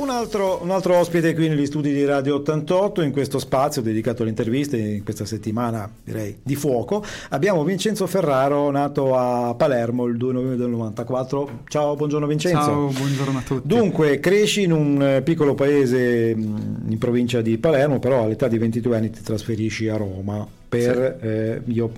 Un altro, un altro, ospite qui negli studi di Radio 88, in questo spazio dedicato alle interviste, in questa settimana direi di fuoco, abbiamo Vincenzo Ferraro, nato a Palermo il 2 novembre del 94. Ciao, buongiorno Vincenzo. Ciao, buongiorno a tutti. Dunque, cresci in un eh, piccolo paese in provincia di Palermo, però all'età di 22 anni ti trasferisci a Roma per, sì. eh, io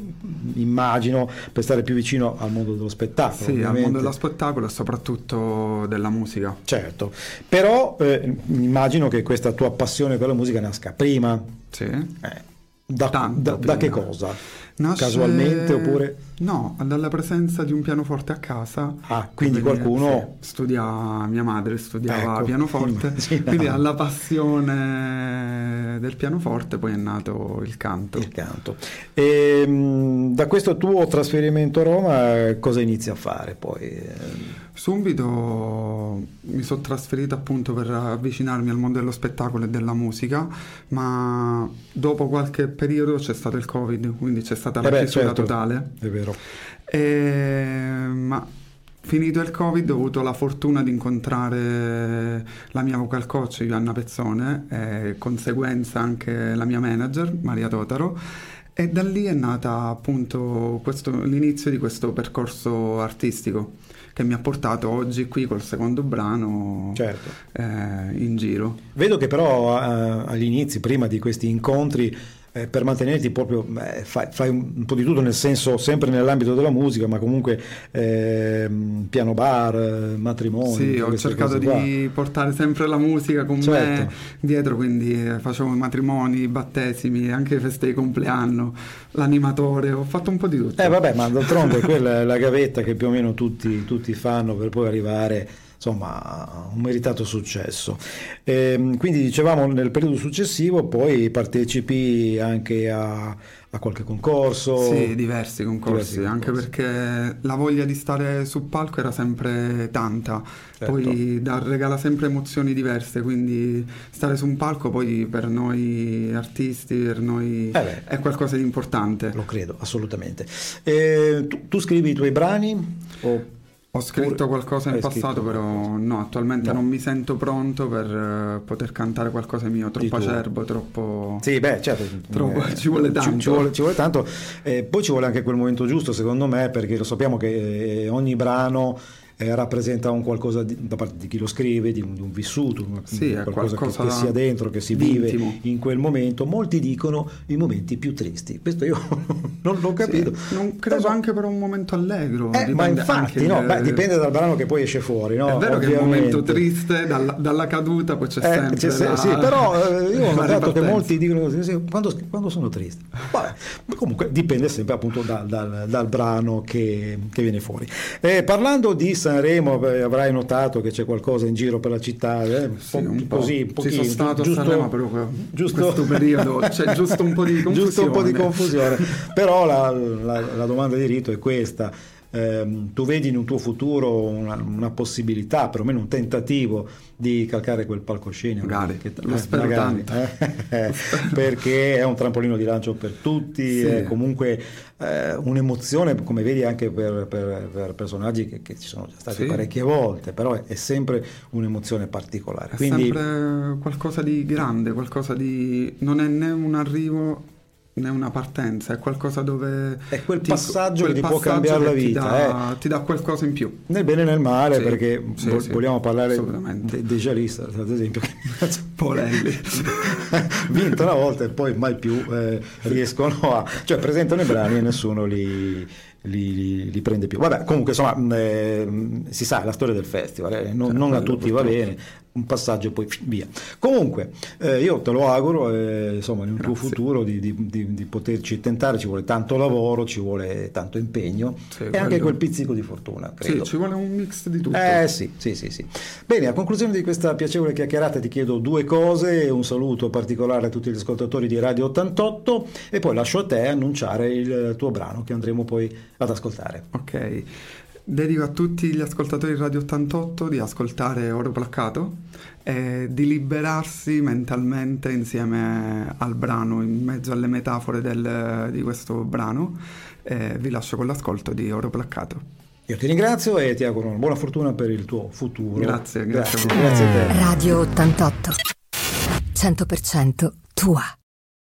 immagino, per stare più vicino al mondo dello spettacolo. Sì, ovviamente. al mondo dello spettacolo e soprattutto della musica. Certo, però eh, immagino che questa tua passione per la musica nasca prima. Sì. Eh, da, da, da, che cosa? Nasce... Casualmente oppure? No, dalla presenza di un pianoforte a casa. Ah, quindi qualcuno... Sì, studia, mia madre studiava ecco, pianoforte, immaginavo. quindi alla passione del pianoforte poi è nato il canto. Il canto. E, ehm, da questo tuo trasferimento a Roma cosa inizi a fare poi? Subito mi sono trasferito appunto per avvicinarmi al mondo dello spettacolo e della musica, ma dopo qualche periodo c'è stato il Covid, quindi c'è stata la eh chiusura certo, totale. È vero. E, ma finito il Covid ho avuto la fortuna di incontrare la mia vocal coach Ioanna Pezzone e conseguenza anche la mia manager Maria Totaro e da lì è nata appunto questo, l'inizio di questo percorso artistico che mi ha portato oggi qui col secondo brano certo. eh, in giro. Vedo che però eh, agli inizi, prima di questi incontri, eh, per mantenerti proprio eh, fai, fai, un po' di tutto nel senso sempre nell'ambito della musica ma comunque eh, piano bar matrimoni sì ho cercato di portare sempre la musica con certo. me dietro quindi eh, facevo matrimoni battesimi anche feste di compleanno l'animatore ho fatto un po' di tutto eh vabbè ma d'altronde quella è la gavetta che più o meno tutti, tutti fanno per poi arrivare insomma un meritato successo. E, ehm, quindi dicevamo nel periodo successivo poi partecipi anche a, a qualche concorso? Sì, diversi concorsi, diversi anche concorsi. perché la voglia di stare sul palco era sempre tanta, certo. poi da, regala sempre emozioni diverse, quindi stare su un palco poi per noi artisti, per noi eh è qualcosa di importante. Lo credo, assolutamente. E, tu, tu scrivi i tuoi brani? O... Ho scritto qualcosa in passato, però no, attualmente no. non mi sento pronto per uh, poter cantare qualcosa mio, troppo acerbo, troppo... Sì, beh, certo. Troppo, eh, ci vuole tanto. Ci, ci, vuole, ci vuole, tanto. Eh, poi ci vuole anche quel momento giusto, secondo me, perché lo sappiamo che eh, ogni brano eh, rappresenta un qualcosa di, da parte di chi lo scrive, di un, di un vissuto, una, sì, qualcosa, qualcosa che, che, sia dentro, che si vive intimo. in quel momento. Molti dicono i momenti più tristi. Questo io non l'ho capito. Sì, non credo Però, anche per un momento allegro. Eh, ma infatti, no, beh, dipende dal brano che poi esce fuori. No? È vero Ovviamente. che è un momento triste, dalla, dalla caduta poi c'è eh, sempre. C'è se, la... Sì, però eh, io ho notato che molti dicono così, quando, quando sono tristi. Vabbè, comunque dipende sempre appunto da, dal, dal, brano che, che viene fuori. Eh, parlando di Sanremo, avrai notato che c'è qualcosa in giro per la città, eh? sì, un po'. così, un pochino. Ci sono stato giusto, a Sanremo però giusto, questo periodo c'è giusto un po' di confusione. Giusto un po' di confusione. però la, la, la domanda di rito è questa eh, tu vedi in un tuo futuro una, una, possibilità, perlomeno un tentativo di calcare quel palcoscenico? Magari, che, lo eh, spero magari. Eh, perché è un trampolino di lancio per tutti, sì. è comunque eh, un'emozione, come vedi anche per, per, per personaggi che, che, ci sono già stati sì. parecchie volte, però è, è sempre un'emozione particolare. È Quindi, sempre qualcosa di grande, qualcosa di... non è né un arrivo è una partenza, è qualcosa dove... È quel ti, passaggio quel che ti può cambiare la vita. Ti dà, eh. ti dà, qualcosa in più. Nel bene e nel male, sì, perché sì, vo- sì, vogliamo parlare dei de Jalista, ad esempio. Polelli. Vinto una volta e poi mai più eh, riescono a... Cioè presentano i brani e nessuno li... Li, li, li, prende più. Vabbè, comunque insomma, eh, si sa, è la storia del festival, eh, non, non, a tutti va bene, un passaggio e poi via. Comunque, eh, io te lo auguro, eh, insomma, in un tuo futuro di, di, di, di, poterci tentare, ci vuole tanto lavoro, ci vuole tanto impegno sì, e quello... anche quel pizzico di fortuna, credo. Sì, ci vuole un mix di tutto. Eh sì, sì, sì, sì. Bene, a conclusione di questa piacevole chiacchierata ti chiedo due cose, un saluto particolare a tutti gli ascoltatori di Radio 88 e poi lascio a te annunciare il tuo brano che andremo poi ad ascoltare. Ok. Dedico a tutti gli ascoltatori di Radio 88 di ascoltare Oro Placcato e di liberarsi mentalmente insieme al brano, in mezzo alle metafore del, di questo brano. E vi lascio con l'ascolto di Oro Placcato. Io ti ringrazio e ti auguro una buona fortuna per il tuo futuro. Grazie, grazie, grazie, grazie a te. Radio 88 100% tua.